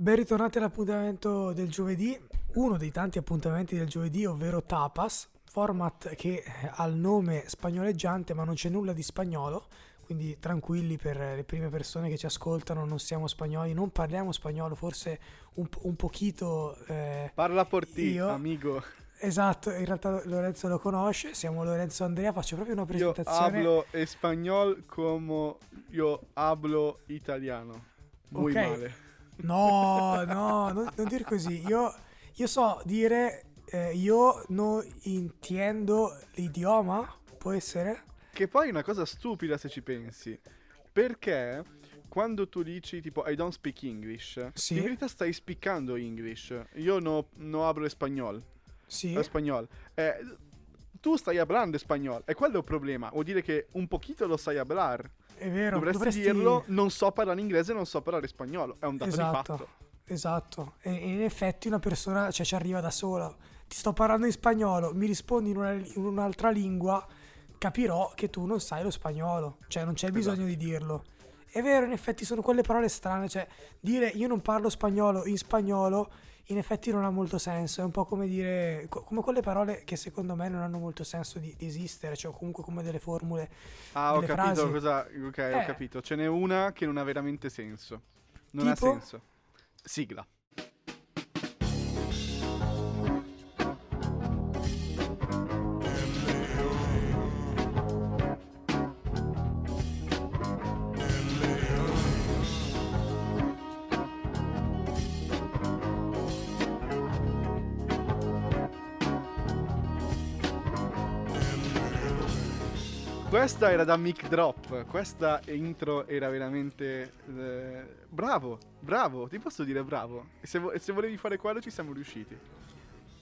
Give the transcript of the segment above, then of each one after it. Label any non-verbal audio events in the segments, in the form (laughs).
Ben ritornati all'appuntamento del giovedì, uno dei tanti appuntamenti del giovedì, ovvero Tapas, format che ha il nome spagnoleggiante ma non c'è nulla di spagnolo, quindi tranquilli per le prime persone che ci ascoltano, non siamo spagnoli, non parliamo spagnolo, forse un, un pochino... Eh, Parla por ti, io. amigo. Esatto, in realtà Lorenzo lo conosce, siamo Lorenzo Andrea, faccio proprio una Io presentazione. hablo español come io hablo italiano. Muy Ok. male. No, no, non, non dire così. Io, io so dire, eh, io non intendo l'idioma, può essere? Che poi è una cosa stupida se ci pensi. Perché quando tu dici tipo I don't speak English, Sì. in verità stai spiccando English. Io no, no hablo español. Sì. Español. Eh, tu stai hablando español. E quello è il problema. Vuol dire che un pochino lo sai hablar. È vero, Dovresti, dovresti dirlo, non so parlare inglese, non so parlare spagnolo. È un dato di Esatto, fatto. esatto. E, e in effetti una persona cioè, ci arriva da sola. Ti sto parlando in spagnolo, mi rispondi in, una- in un'altra lingua, capirò che tu non sai lo spagnolo. Cioè non c'è bisogno di dirlo. È vero, in effetti sono quelle parole strane, cioè dire io non parlo spagnolo in spagnolo in effetti non ha molto senso, è un po' come dire co- come quelle parole che secondo me non hanno molto senso di, di esistere, cioè comunque come delle formule. Ah, ho delle capito frasi. cosa. Ok, ho Eh. capito. Ce n'è una che non ha veramente senso. Non ha Tipo? senso. Sigla. Questa era da Mic Drop. Questa intro era veramente. eh, bravo, bravo. Ti posso dire bravo. E se, vo- se volevi fare quello, ci siamo riusciti.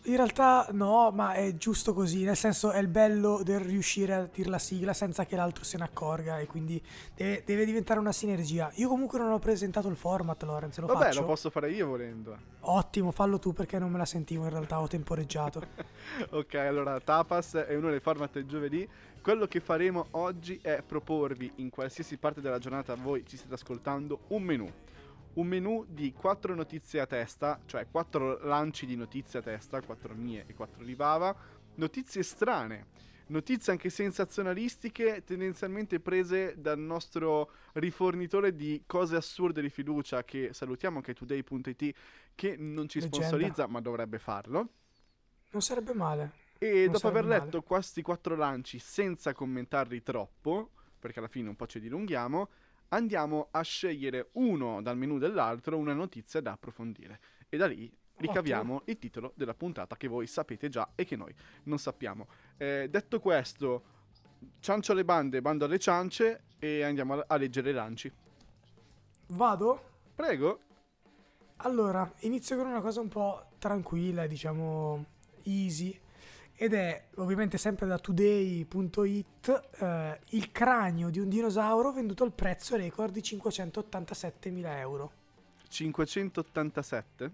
In realtà no, ma è giusto così, nel senso è il bello del riuscire a dire la sigla senza che l'altro se ne accorga e quindi deve, deve diventare una sinergia. Io comunque non ho presentato il format, Lorenz, lo Vabbè, faccio. lo posso fare io volendo. Ottimo, fallo tu perché non me la sentivo in realtà, ho temporeggiato. (laughs) Ok, allora Tapas è uno dei format del giovedì. Quello che faremo oggi è proporvi in qualsiasi parte della giornata voi ci state ascoltando un menù. Un menù di quattro notizie a testa, cioè quattro lanci di notizie a testa, quattro mie e quattro di Bava. Notizie strane, notizie anche sensazionalistiche, tendenzialmente prese dal nostro rifornitore di cose assurde di fiducia che salutiamo che è today.it che non ci Leggenda. sponsorizza ma dovrebbe farlo. Non sarebbe male. E Non dopo aver letto questi quattro lanci senza commentarli troppo, perché alla fine un po' ci dilunghiamo, andiamo a scegliere uno dal menu dell'altro una notizia da approfondire. E da lì ricaviamo il titolo della puntata che voi sapete già e che noi non sappiamo. Eh, detto questo, ciancio alle bande, bando alle ciance e andiamo a, a leggere i lanci. Vado? Prego. Allora, inizio con una cosa un po' tranquilla, diciamo easy, ed è ovviamente sempre da today.it eh, il cranio di un dinosauro venduto al prezzo record di 587.000 euro. 587.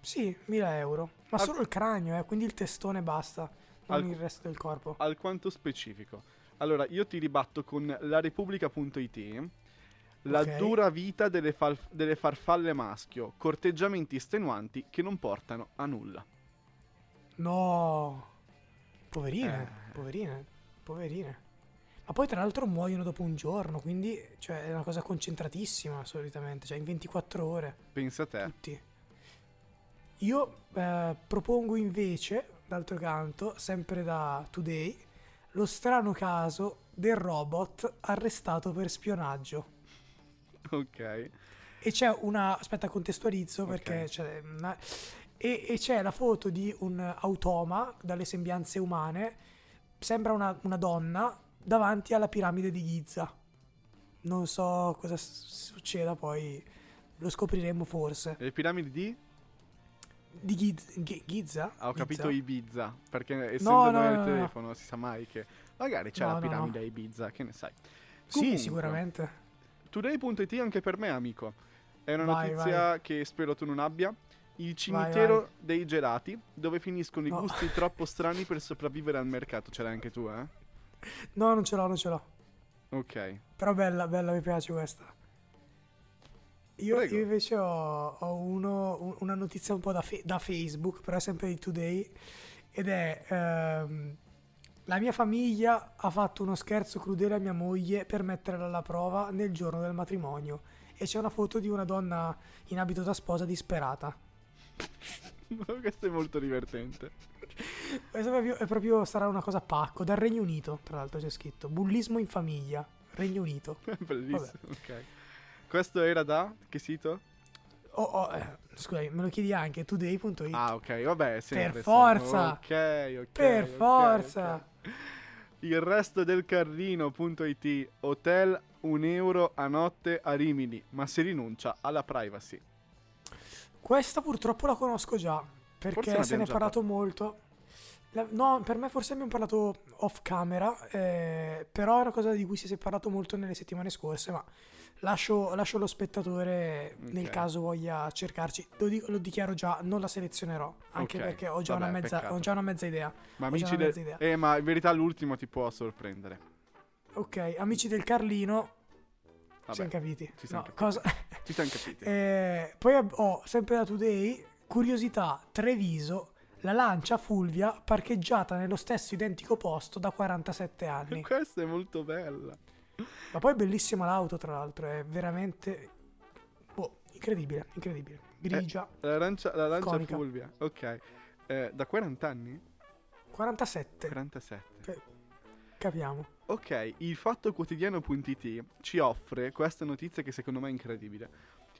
Sì, 1000 euro, ma Al- solo il cranio, eh, quindi il testone basta, non Al- il resto del corpo. alquanto specifico. Allora, io ti ribatto con laRepubblica.it. La Ok. dura vita delle, fal- delle farfalle maschio, corteggiamenti estenuanti che non portano a nulla. No, poverine, Eh. poverine, poverine. Ma poi tra l'altro muoiono dopo un giorno, quindi cioè, è una cosa concentratissima solitamente, cioè in 24 ore. Pensa a te. tutti. Io eh, propongo invece, d'altro canto, sempre da Today, lo strano caso del robot arrestato per spionaggio. Ok. E c'è una. Aspetta, contestualizzo Ok. perché c'è. una- e, e c'è la foto di un automa dalle sembianze umane. Sembra una, una donna davanti alla piramide di Giza. Non so cosa succeda poi. Lo scopriremo forse. Le piramidi di? Di Giz- Gi- Giza? Ah, ho capito Giza? Ibiza. Perché essendo No, noi no, al no, no. telefono si sa mai che magari c'è No, la no, piramide no. a Ibiza, che ne sai. Sì, Comunque, sicuramente. Today.it anche per me, amico. È una Vai, notizia che spero tu non abbia. Il cimitero vai. dei gelati, dove finiscono i No. gusti (laughs) troppo strani per sopravvivere al mercato. Ce l'hai anche tu, eh? No, non ce l'ho, non ce l'ho. Ok. Però bella, bella, mi piace questa. Io, io invece ho, ho uno- un- una notizia un po' da, fe- da Facebook, però è sempre di Today, ed è ehm, la mia famiglia ha fatto uno scherzo crudele a mia moglie per metterla alla prova nel giorno del matrimonio e c'è una foto di una donna in abito da sposa disperata. (laughs) Questo è molto divertente. Questo è proprio, è proprio- sarà una cosa pacco, dal Regno Unito, tra l'altro c'è scritto, bullismo in famiglia, Regno Unito. (laughs) Bellissimo, ok. Questo era da che sito? Oh, oh, eh, scusami, me lo chiedi anche, today.it. Ah, ok, vabbè, sempre. Per forza. Ok, ok. per ok, forza! ok. Il resto del Carlino.it Hotel 1 euro a notte a Rimini, ma si rinuncia alla privacy. Questa purtroppo la conosco già, perché se ne è parlato molto. La- no, per me forse abbiamo parlato off camera, eh, però è una cosa di cui si è parlato molto nelle settimane scorse, ma lascio, lascio lo spettatore nel Ok. caso voglia cercarci. Lo, dico- lo dichiaro già, non la selezionerò, anche Ok, perché ho già, vabbè, una mezza, ho già una mezza idea. Ma Ho amici del... Eh, ma in verità l'ultimo ti può sorprendere. Ok, amici del Carlino, Vabbè, siamo capiti. ci siamo No, capiti. cosa- (laughs) ci siamo capiti. Eh, poi ho sempre da Today, curiosità, Treviso, la lancia Fulvia parcheggiata nello stesso identico posto da 47 anni. (laughs) Questa è molto bella. Ma poi è bellissima l'auto, tra l'altro, è veramente... Boh, incredibile, incredibile. Grigia, L'arancia, la lancia Iconica. Fulvia. Ok. Eh, da 40 anni? 47, 47. capiamo. Ok, il fatto quotidiano.it ci offre questa notizia che secondo me è incredibile.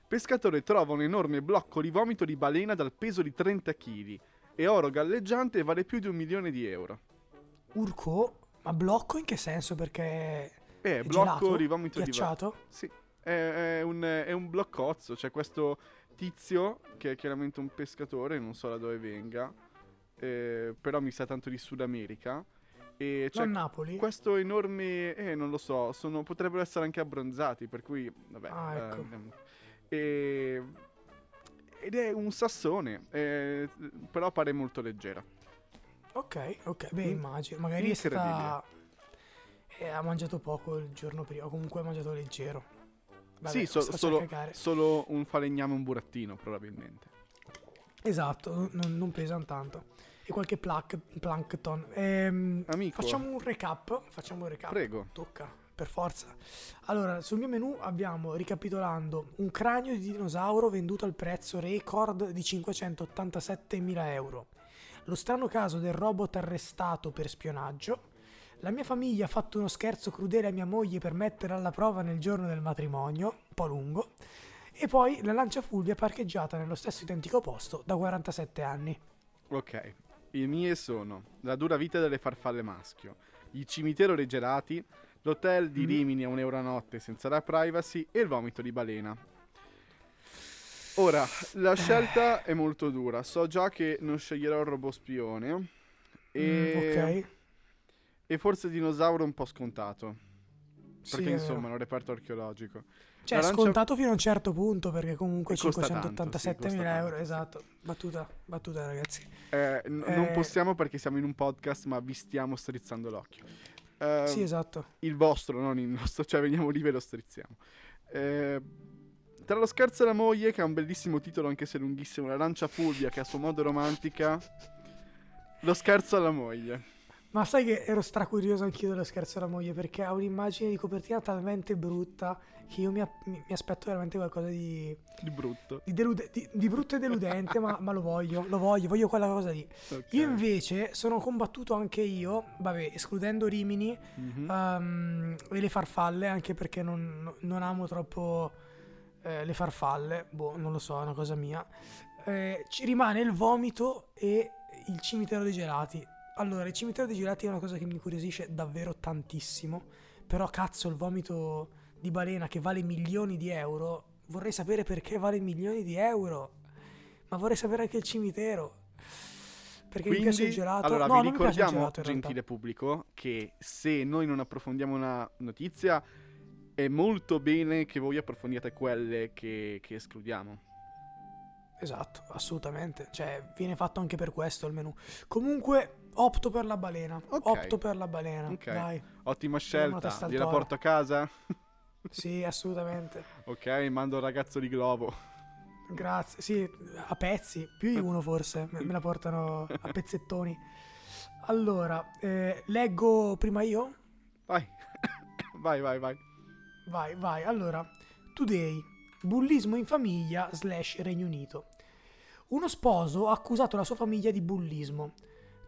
Pescatore trova un enorme blocco di vomito di balena dal peso di 30 kg e oro galleggiante e vale più di un milione di euro. Urco, ma blocco in che senso? Perché Eh, è blocco gelato? di vomito di Ghiacciato? Sì, è, è un, è un bloccozzo, c'è questo tizio che è chiaramente un pescatore, non so da dove venga, eh, però mi sa tanto di Sud America. E c'è Non Napoli? questo enorme, eh, non lo so, sono, potrebbero essere anche abbronzati, per cui, vabbè. Ah, ecco. ehm, e- ed è un sassone, eh, però pare molto leggera. Ok, ok, beh Mm. immagino. Magari è stata... Eh, ha mangiato poco il giorno prima, comunque ha mangiato leggero. Vabbè, sì, so- solo, solo un falegname e un burattino, probabilmente. Esatto, non, non pesano tanto. E qualche plac- plankton. Ehm, Amico, facciamo un recap. Facciamo un recap. prego. Tocca, per forza. Allora, sul mio menu abbiamo, ricapitolando, un cranio di dinosauro venduto al prezzo record di 587.000 euro. Lo strano caso del robot arrestato per spionaggio. La mia famiglia ha fatto uno scherzo crudele a mia moglie per metterla alla prova nel giorno del matrimonio, un po' lungo. E poi la lancia Fulvia parcheggiata nello stesso identico posto da 47 anni. Ok, i mie sono La dura vita delle farfalle maschio, Il cimitero dei gelati, L'hotel di Mhm. Rimini a un euro a notte senza la privacy e il vomito di balena. Ora, la scelta è molto dura. So già che non sceglierò il robot spione. E, Mm, ok. e forse il dinosauro un po' scontato. Sì, Perché è insomma è un reperto archeologico. Cioè, la lancia- scontato fino a un certo punto, perché comunque E costa tanto, 587 sì, mila euro, tanto, sì. esatto. Battuta, battuta ragazzi. Eh, n- Non Eh. possiamo perché siamo in un podcast, ma vi stiamo strizzando l'occhio. Eh, sì, esatto. il vostro, non il nostro, cioè veniamo lì e ve lo strizziamo. Eh, tra lo scherzo e la moglie, che ha un bellissimo titolo anche se lunghissimo, la lancia Fulvia che a suo modo romantica, lo scherzo alla moglie. Ma sai che ero stracurioso anch'io dello scherzo alla moglie, perché ha un'immagine di copertina talmente brutta che io mi, mi- mi aspetto veramente qualcosa di, Di brutto. di, delude- di- di brutto e deludente, ma, ma lo voglio, lo voglio, voglio quella cosa lì. Ok. Io invece sono combattuto anche io, vabbè, escludendo Rimini, Mhm. Ehm, e le farfalle, anche perché non, non amo troppo eh, le farfalle, boh, non lo so, è una cosa mia. Eh, ci rimane il vomito e il cimitero dei gelati. Allora, il cimitero dei gelati è una cosa che mi incuriosisce davvero tantissimo, però cazzo, il vomito di balena che vale milioni di euro, vorrei sapere perché vale milioni di euro, ma vorrei sapere anche il cimitero. Perché mi piace il Quindi, gelato. allora no, vi ricordiamo, gelato gentile pubblico, che se noi non approfondiamo una notizia, è molto bene che voi approfondiate quelle che, che escludiamo. Esatto, assolutamente. Cioè, viene fatto anche per questo il menù. Comunque, opto per la balena. Ok. Opto per la balena. Ok. Dai. Ottima scelta, gliela porto a casa? (laughs) Sì, assolutamente. Ok, mando il ragazzo di Globo. Grazie. Sì, a pezzi, più di uno forse, me me la portano a (laughs) pezzettoni. Allora, eh, leggo prima io? Vai, (coughs) vai, vai, vai. Vai, vai. Allora, Today, bullismo in famiglia slash Regno Unito. Uno sposo ha accusato la sua famiglia di bullismo.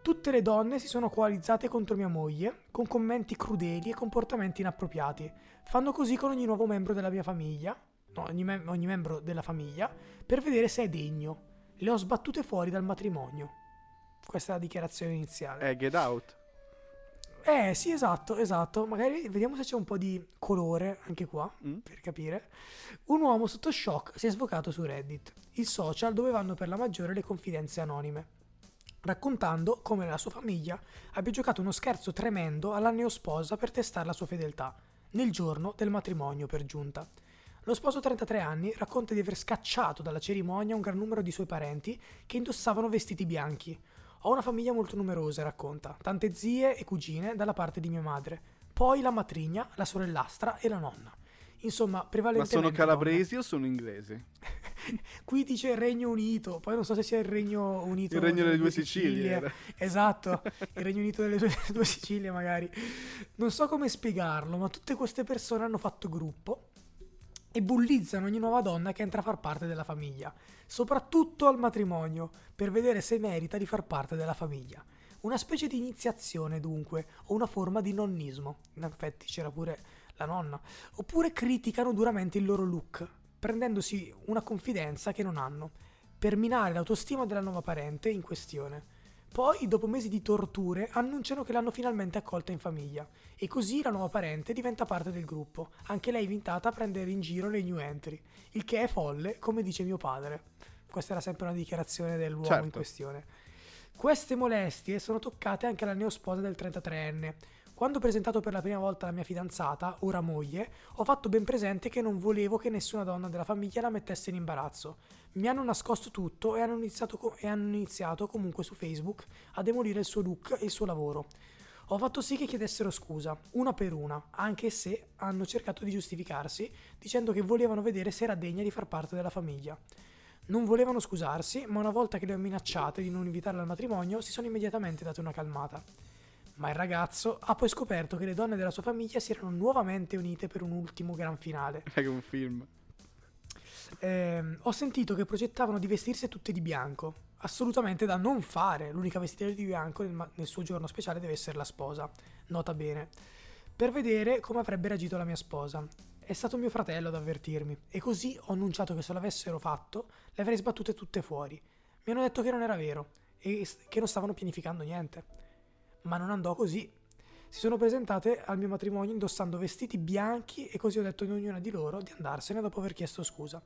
Tutte le donne si sono coalizzate contro mia moglie con commenti crudeli e comportamenti inappropriati. Fanno così con ogni nuovo membro della mia famiglia, no, ogni, mem- ogni membro della famiglia, per vedere se è degno. Le ho sbattute fuori dal matrimonio. Questa è la dichiarazione iniziale. Eh, get out. Eh sì, esatto, esatto. Magari vediamo se c'è un po' di colore anche qua, Mm? per capire. Un uomo sotto shock si è sfocato su Reddit, il social dove vanno per la maggiore le confidenze anonime, raccontando come la sua famiglia abbia giocato uno scherzo tremendo alla neosposa per testare la sua fedeltà, nel giorno del matrimonio per giunta. Lo sposo 33 anni racconta di aver scacciato dalla cerimonia un gran numero di suoi parenti che indossavano vestiti bianchi. Ho una famiglia molto numerosa, racconta, tante zie e cugine dalla parte di mia madre, poi la matrigna, la sorellastra e la nonna. Insomma, Ma prevalentemente sono calabresi o sono inglesi? (laughs) Qui dice Regno Unito, poi non so se sia il Regno Unito Il regno delle due Sicilie. Sicilie. Esatto, (laughs) il Regno Unito delle (laughs) due Sicilie magari. Non so come spiegarlo, ma tutte queste persone hanno fatto gruppo e bullizzano ogni nuova donna che entra a far parte della famiglia, soprattutto al matrimonio, per vedere se merita di far parte della famiglia. Una specie di iniziazione dunque, o una forma di nonnismo. In effetti c'era pure la nonna. Oppure criticano duramente il loro look, prendendosi una confidenza che non hanno, per minare l'autostima della nuova parente in questione. Poi, dopo mesi di torture, annunciano che l'hanno finalmente accolta in famiglia. E così la nuova parente diventa parte del gruppo, anche lei invitata a prendere in giro le new entry, il che è folle, come dice mio padre. Questa era sempre una dichiarazione dell'uomo in Certo. questione. Queste molestie sono toccate anche alla neosposa del 33enne. Quando ho presentato per la prima volta la mia fidanzata, ora moglie, ho fatto ben presente che non volevo che nessuna donna della famiglia la mettesse in imbarazzo. Mi hanno nascosto tutto e hanno iniziato, co- e hanno iniziato comunque su Facebook a demolire il suo look e il suo lavoro. Ho fatto sì che chiedessero scusa, una per una, anche se hanno cercato di giustificarsi dicendo che volevano vedere se era degna di far parte della famiglia. Non volevano scusarsi, ma una volta che le ho minacciate di non invitarla al matrimonio, si sono immediatamente date una calmata. Ma il ragazzo ha poi scoperto che le donne della sua famiglia si erano nuovamente unite per un ultimo gran finale. (laughs) È un film. Ehm, ho sentito che progettavano di vestirsi tutte di bianco. Assolutamente da non fare. L'unica vestita di bianco nel, nel suo giorno speciale deve essere la sposa. Nota bene. Per vedere come avrebbe reagito la mia sposa. È stato mio fratello ad avvertirmi. E così ho annunciato che se l'avessero fatto, le avrei sbattute tutte fuori. Mi hanno detto che non era vero e che non stavano pianificando niente. Ma non andò così. Si sono presentate al mio matrimonio indossando vestiti bianchi e così ho detto ad ognuna di loro di andarsene dopo aver chiesto scusa.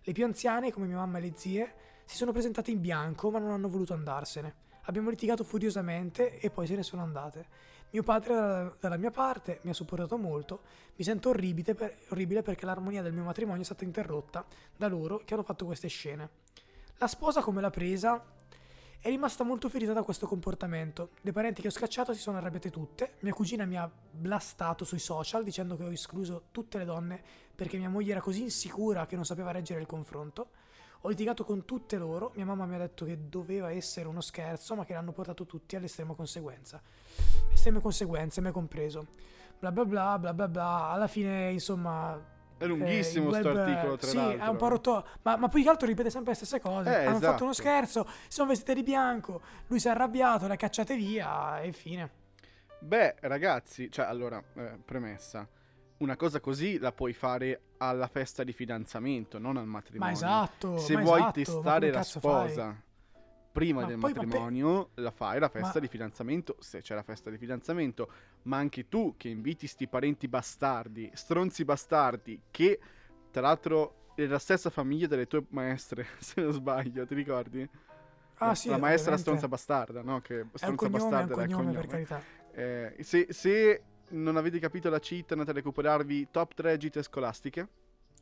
Le più anziane, come mia mamma e le zie, si sono presentate in bianco ma non hanno voluto andarsene. Abbiamo litigato furiosamente e poi se ne sono andate. Mio padre dalla, dalla mia parte mi ha supportato molto. Mi sento orribile, per- orribile perché l'armonia del mio matrimonio è stata interrotta da loro che hanno fatto queste scene. La sposa come l'ha presa è rimasta molto ferita da questo comportamento. Le parenti che ho scacciato si sono arrabbiate tutte. Mia cugina mi ha blastato sui social dicendo che ho escluso tutte le donne perché mia moglie era così insicura che non sapeva reggere il confronto. Ho litigato con tutte loro. Mia mamma mi ha detto che doveva essere uno scherzo, ma che l'hanno portato tutti all'estrema conseguenza. Estreme conseguenze, me compreso. Bla bla bla bla bla bla. Alla fine, insomma, È lunghissimo eh, il sto web, articolo, tra sì, l'altro. è un po' rotto. Ma, ma più che altro ripete sempre le stesse cose. Eh, Hanno fatto uno esatto. scherzo, si sono vestite di bianco. Lui si è arrabbiato, le ha cacciate via e fine. Beh, ragazzi, cioè, allora, eh, premessa. Una cosa così la puoi fare alla festa di fidanzamento, non al matrimonio. Ma esatto. Se ma vuoi esatto, testare la cazzo fai? sposa prima Ma del poi, ma pe- matrimonio, la fai la festa di fidanzamento, se c'è la festa di fidanzamento. Ma anche tu che inviti sti parenti bastardi, stronzi bastardi, che tra l'altro è la stessa famiglia delle tue maestre, (laughs) se non sbaglio, ti ricordi? Ah, la, sì, la maestra stronza bastarda, no? Che È un stronza cognome, è un bastarda era il cognome, per cognome. carità. Eh, se, se non avete capito la cheat, andate a recuperarvi top 3 gite scolastiche.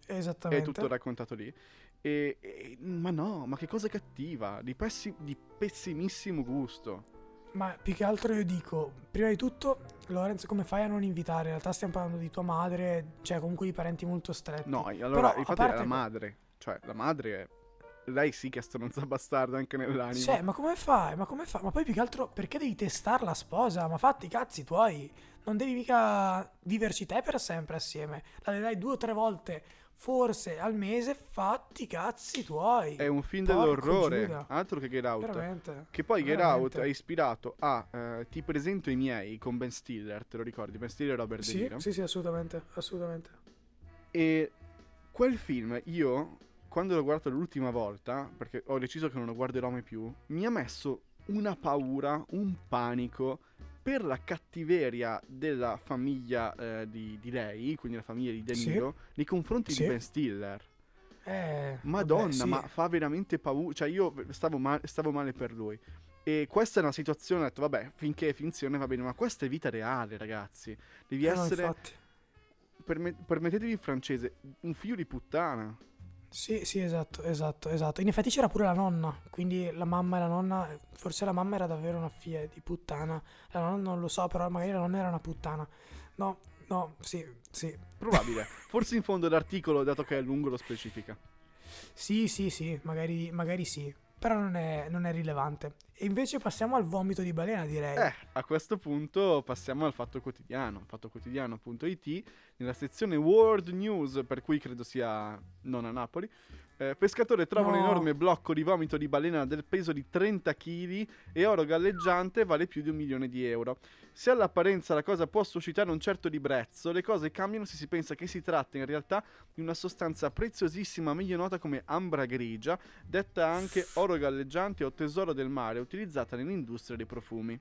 È Esattamente. tutto raccontato lì. E, e- ma no, ma che cosa cattiva, di, pessi- di pessimissimo gusto. Ma più che altro io dico, prima di tutto, Lorenzo, come fai a non invitare? In realtà stiamo parlando di tua madre, cioè comunque di parenti molto stretti. No, allora, Però, infatti è parte la que- madre. Cioè, la madre è... Lei sì che è stronza bastarda anche nell'anima. Cioè, ma come fai? Ma come fai? Ma poi più che altro perché devi testare la sposa? Ma fatti i cazzi tuoi. Non devi mica viverci te per sempre assieme. La vedrai due o tre volte, forse al mese, fatti i cazzi tuoi. È un film Porco dell'orrore, Giuda. altro che Get Out. Veramente. Che poi Get Veramente. Out è ispirato a eh, Ti presento i miei con Ben Stiller, te lo ricordi? Ben Stiller e Robert De Sì, Niro. sì, sì, assolutamente, assolutamente. E quel film io, quando l'ho guardato l'ultima volta, perché ho deciso che non lo guarderò mai più, mi ha messo una paura, un panico per la cattiveria della famiglia eh, di, di lei, quindi la famiglia di De Sì. Niro, nei confronti Sì. di Ben Stiller. Eh, Madonna, vabbè, sì. ma fa veramente paura. Cioè, io stavo, ma- stavo male per lui. E questa è una situazione, ho detto, vabbè, finché è finzione va bene, ma questa è vita reale, ragazzi. Devi Eh, no, essere, perme- permettetevi il francese, un figlio di puttana. Sì, sì, esatto, esatto, esatto. In effetti c'era pure la nonna, quindi la mamma e la nonna, forse la mamma era davvero una figlia di puttana, la nonna non lo so, però magari la nonna era una puttana. No, no, sì, sì. Probabile. (laughs) Forse in fondo l'articolo, dato che è lungo, lo specifica. Sì, sì, sì, magari, magari sì, però non è, non è rilevante. E invece passiamo al vomito di balena, direi. Eh, a questo punto passiamo al Fatto Quotidiano. Fattoquotidiano.it nella sezione World News, per cui credo sia non a Napoli. Eh, pescatore trova un No. enorme blocco di vomito di balena del peso di 30 kg e oro galleggiante vale più di un milione di euro. Se all'apparenza la cosa può suscitare un certo ribrezzo, le cose cambiano se si pensa che si tratta in realtà di una sostanza preziosissima meglio nota come ambra grigia, detta anche oro galleggiante o tesoro del mare, utilizzata nell'industria dei profumi.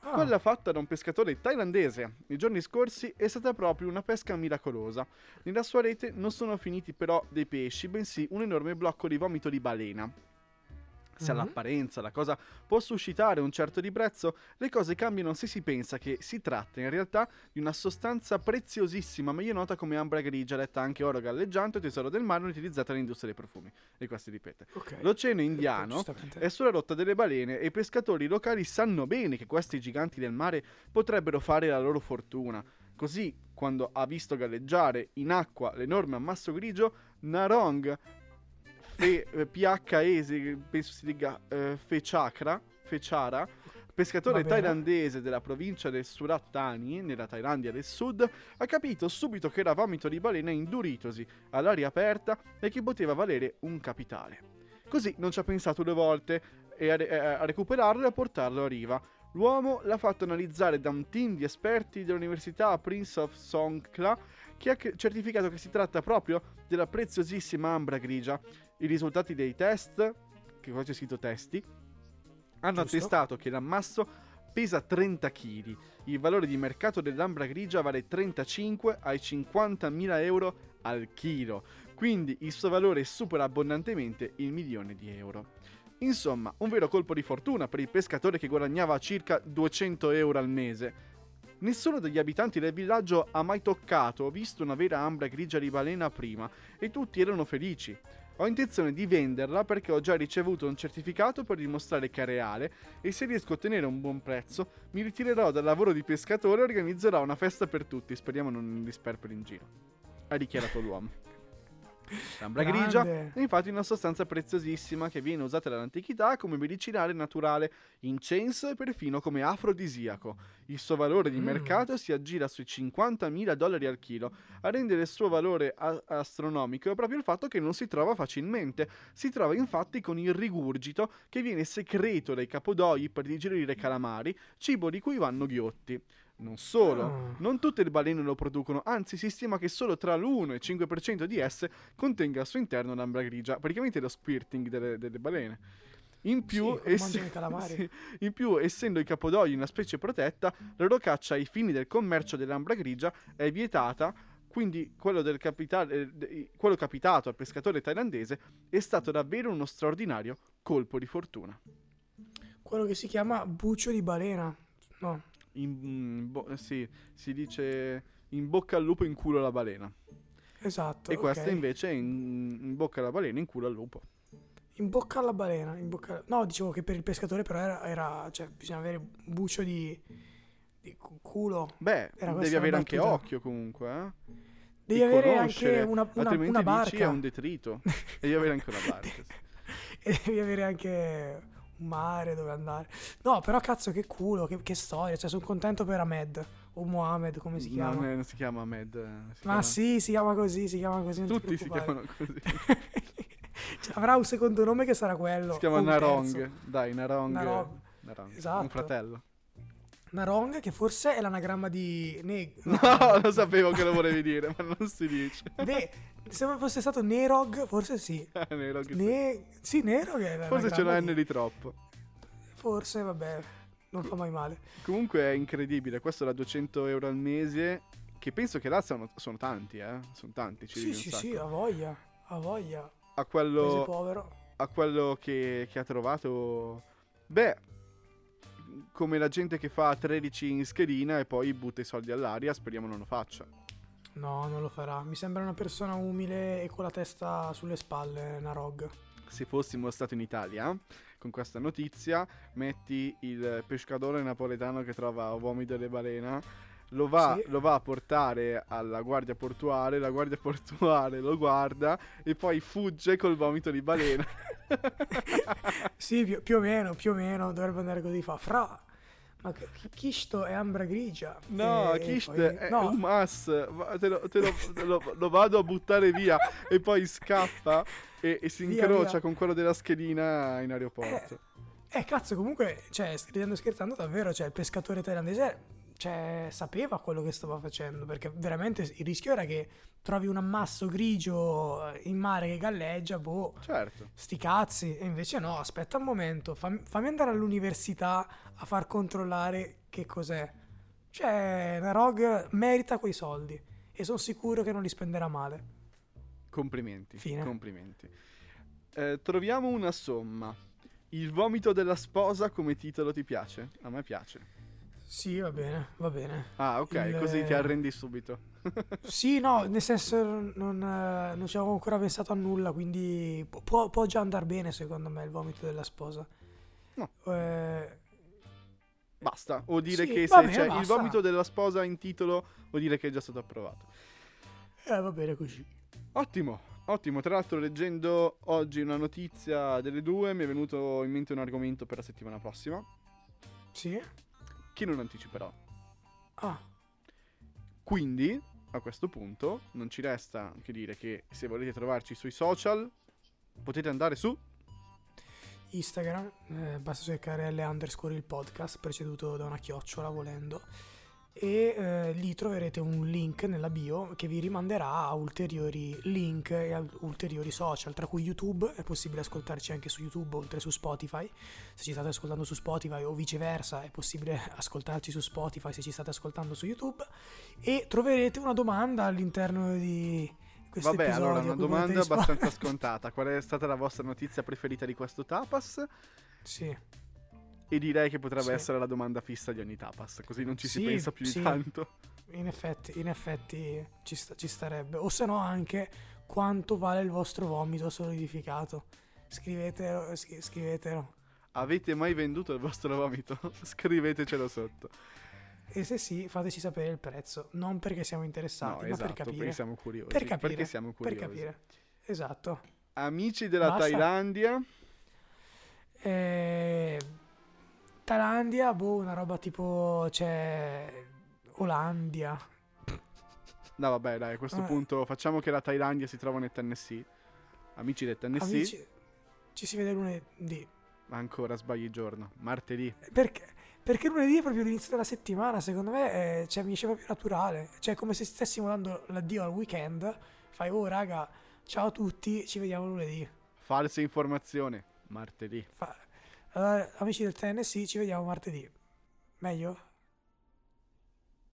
Ah, Quella fatta da un pescatore thailandese nei giorni scorsi è stata proprio una pesca miracolosa. Nella sua rete non sono finiti però dei pesci, bensì un enorme blocco di vomito di balena. Se all'apparenza la cosa può suscitare un certo ribrezzo, le cose cambiano se si pensa che si tratta in realtà di una sostanza preziosissima, meglio nota come ambra grigia, detta anche oro galleggiante o tesoro del mare, utilizzata nell'industria dei profumi. E qua si ripete. ok. L'Oceano Indiano è sulla rotta delle balene e i pescatori locali sanno bene che questi giganti del mare potrebbero fare la loro fortuna. Così, quando ha visto galleggiare in acqua l'enorme ammasso grigio, Narong Fe, eh, PHese, penso si dica eh, Fechakra, Fechara, pescatore thailandese della provincia del Surat Thani, nella Thailandia del Sud, ha capito subito che era vomito di balena induritosi all'aria aperta e che poteva valere un capitale. Così non ci ha pensato due volte e a, re- a recuperarlo e a portarlo a riva. L'uomo l'ha fatto analizzare da un team di esperti dell'Università Prince of Songkla che ha certificato che si tratta proprio della preziosissima ambra grigia. I risultati dei test, che qua c'è scritto testi, hanno Giusto. attestato che l'ammasso pesa 30 kg. Il valore di mercato dell'ambra grigia vale 35 ai 50.000 euro al chilo. Quindi il suo valore supera abbondantemente il milione di euro. Insomma, un vero colpo di fortuna per il pescatore che guadagnava circa 200 euro al mese. Nessuno degli abitanti del villaggio ha mai toccato o visto una vera ambra grigia di balena prima e tutti erano felici. Ho intenzione di venderla perché ho già ricevuto un certificato per dimostrare che è reale e se riesco a ottenere un buon prezzo mi ritirerò dal lavoro di pescatore e organizzerò una festa per tutti, speriamo non li sperperi in giro. Ha dichiarato l'uomo. L'ambra grigia è infatti una sostanza preziosissima che viene usata dall'antichità come medicinale naturale, incenso e perfino come afrodisiaco. Il suo valore di Mm. mercato si aggira sui 50.000 dollari al chilo. A rendere il suo valore a- astronomico è proprio il fatto che non si trova facilmente. Si trova infatti con il rigurgito che viene secreto dai capodoi per digerire calamari, cibo di cui vanno ghiotti. Non solo, Ah. non tutte le balene lo producono, anzi si stima che solo tra l'1 e il 5% di esse contenga al suo interno l'ambra grigia, praticamente lo squirting delle, delle balene. In più, come ess- (laughs) sì, in più, essendo i capodogli una specie protetta, la loro caccia ai fini del commercio dell'ambra grigia è vietata, quindi quello, del capita- eh, quello capitato al pescatore thailandese è stato davvero uno straordinario colpo di fortuna. Quello che si chiama bucio di balena. No, In, in bo- sì, si dice in bocca al lupo in culo alla balena. esatto. E questa ok. invece è in, in bocca alla balena in culo al lupo. In bocca alla balena. In bocca... No, dicevo che per il pescatore però era... era cioè, bisogna avere un bucio di, di cu- culo. Beh, devi questa avere anche occhio comunque, eh. Devi avere anche una, una, altrimenti una barca. è un detrito. (laughs) devi avere anche una barca. sì. e devi avere anche un mare dove andare. No, però cazzo che culo, che, che storia. Cioè, sono contento per Ahmed o Mohamed, come si No, chiama. non, è- non si chiama Ahmed. eh, si Ma chiama- sì, si chiama così, si chiama così. Tutti si chiamano così. (laughs) Cioè, avrà un secondo nome che sarà quello. si chiama Narong. terzo. Dai, Narong. Narong. Narong. Esatto. Un fratello. Narong, che forse è l'anagramma di Neg. (laughs) No, lo sapevo che lo volevi dire, ma non si dice. Beh, se fosse stato Nerog, forse sì. (laughs) Nerog, sì. Ne... Sì, Nerog è Forse c'è una N di troppo. Forse, vabbè, non fa mai male. Comunque è incredibile, questo da 200 euro al mese, che penso che là sono, sono tanti, eh. Sono tanti, ci Sì, sì, sì, ha voglia, ha voglia. A Paese quello, povero. a quello che, che ha trovato, beh, come la gente che fa 13 in schedina e poi butta i soldi all'aria, speriamo non lo faccia. No, non lo farà. Mi sembra una persona umile e con la testa sulle spalle, Narog. Se fossimo stato in Italia, con questa notizia, metti il pescatore napoletano che trova vomito di balena, lo va, Sì. lo va a portare alla guardia portuale, la guardia portuale lo guarda e poi fugge col vomito di balena. (laughs) Sì, più, più o meno, più o meno, dovrebbe andare così. Fa, fra, ma che- sto è ambra grigia? No, E Kisht poi- è no, un mas, va- te, lo, te lo- te lo- lo vado a buttare via e poi scappa e, e si Via, incrocia via. con quello della schedina in aeroporto. Eh, cazzo, comunque, cioè, ridendo scherzando, davvero, cioè, il pescatore thailandese, cioè, sapeva quello che stava facendo, perché veramente il rischio era che trovi un ammasso grigio in mare che galleggia, boh, Certo. sti cazzi, e invece no, aspetta un momento, fammi, fammi andare all'università a far controllare che cos'è. Cioè, Narog merita quei soldi, e sono sicuro che non li spenderà male. Complimenti. Fine. Complimenti. Eh, troviamo una somma. Il vomito della sposa come titolo ti piace? A me piace. Sì, va bene, va bene. Ah, ok, Il- così ti arrendi subito. (laughs) Sì, no, nel senso non, eh, non ci avevo ancora pensato a nulla, quindi pu- può, può già andare bene secondo me il vomito della sposa. No. Eh, Basta. O dire Sì, che se bene, c'è il basta. vomito della sposa in titolo, vuol dire che è già stato approvato. eh, va bene così. Ottimo, ottimo. Tra l'altro, leggendo oggi una notizia delle due, mi è venuto in mente un argomento per la settimana prossima, Sì? Che non anticiperò. Ah, Quindi, a questo punto, non ci resta che dire che se volete trovarci sui social, potete andare su. Instagram, eh, basta cercare L underscore il podcast, preceduto da una chiocciola volendo. E eh, lì troverete un link nella bio che vi rimanderà a ulteriori link e a ulteriori social, tra cui YouTube, è possibile ascoltarci anche su YouTube oltre su Spotify. Se ci state ascoltando su Spotify o viceversa, è possibile (laughs) ascoltarci su Spotify se ci state ascoltando su YouTube. E troverete una domanda all'interno di questo Vabbè, episodio. allora, una domanda abbastanza (laughs) scontata. Qual è stata la vostra notizia preferita di questo tapas? Sì. E direi che potrebbe Sì. essere la domanda fissa di ogni tapas, così non ci si Sì, pensa più sì. di tanto. In effetti, in effetti ci, sta- ci starebbe. O se no anche quanto vale il vostro vomito solidificato. Scrivetelo, scri- scrivetelo. Avete mai venduto il vostro vomito? (laughs) Scrivetecelo sotto. E se sì, fateci sapere il prezzo. Non perché siamo No, interessati, ma esatto, per capire. perché siamo curiosi. Per capire, Perché siamo per curiosi. capire. Esatto. Amici della Basta. Thailandia, Eh, Thailandia, boh, una roba tipo c'è Olandia. no vabbè dai, a questo Eh. punto facciamo che la Thailandia si trova nel Tennessee. Amici del Tennessee, Amici, ci si vede lunedì. ma ancora sbagli giorno, martedì. Perché? Perché lunedì è proprio l'inizio della settimana, secondo me eh, cioè, mi esce proprio naturale. Cioè, come se stessimo dando l'addio al weekend. Fai, oh raga, ciao a tutti, ci vediamo lunedì. False informazione, martedì. Fa- allora, amici del TNC, ci vediamo martedì. Meglio?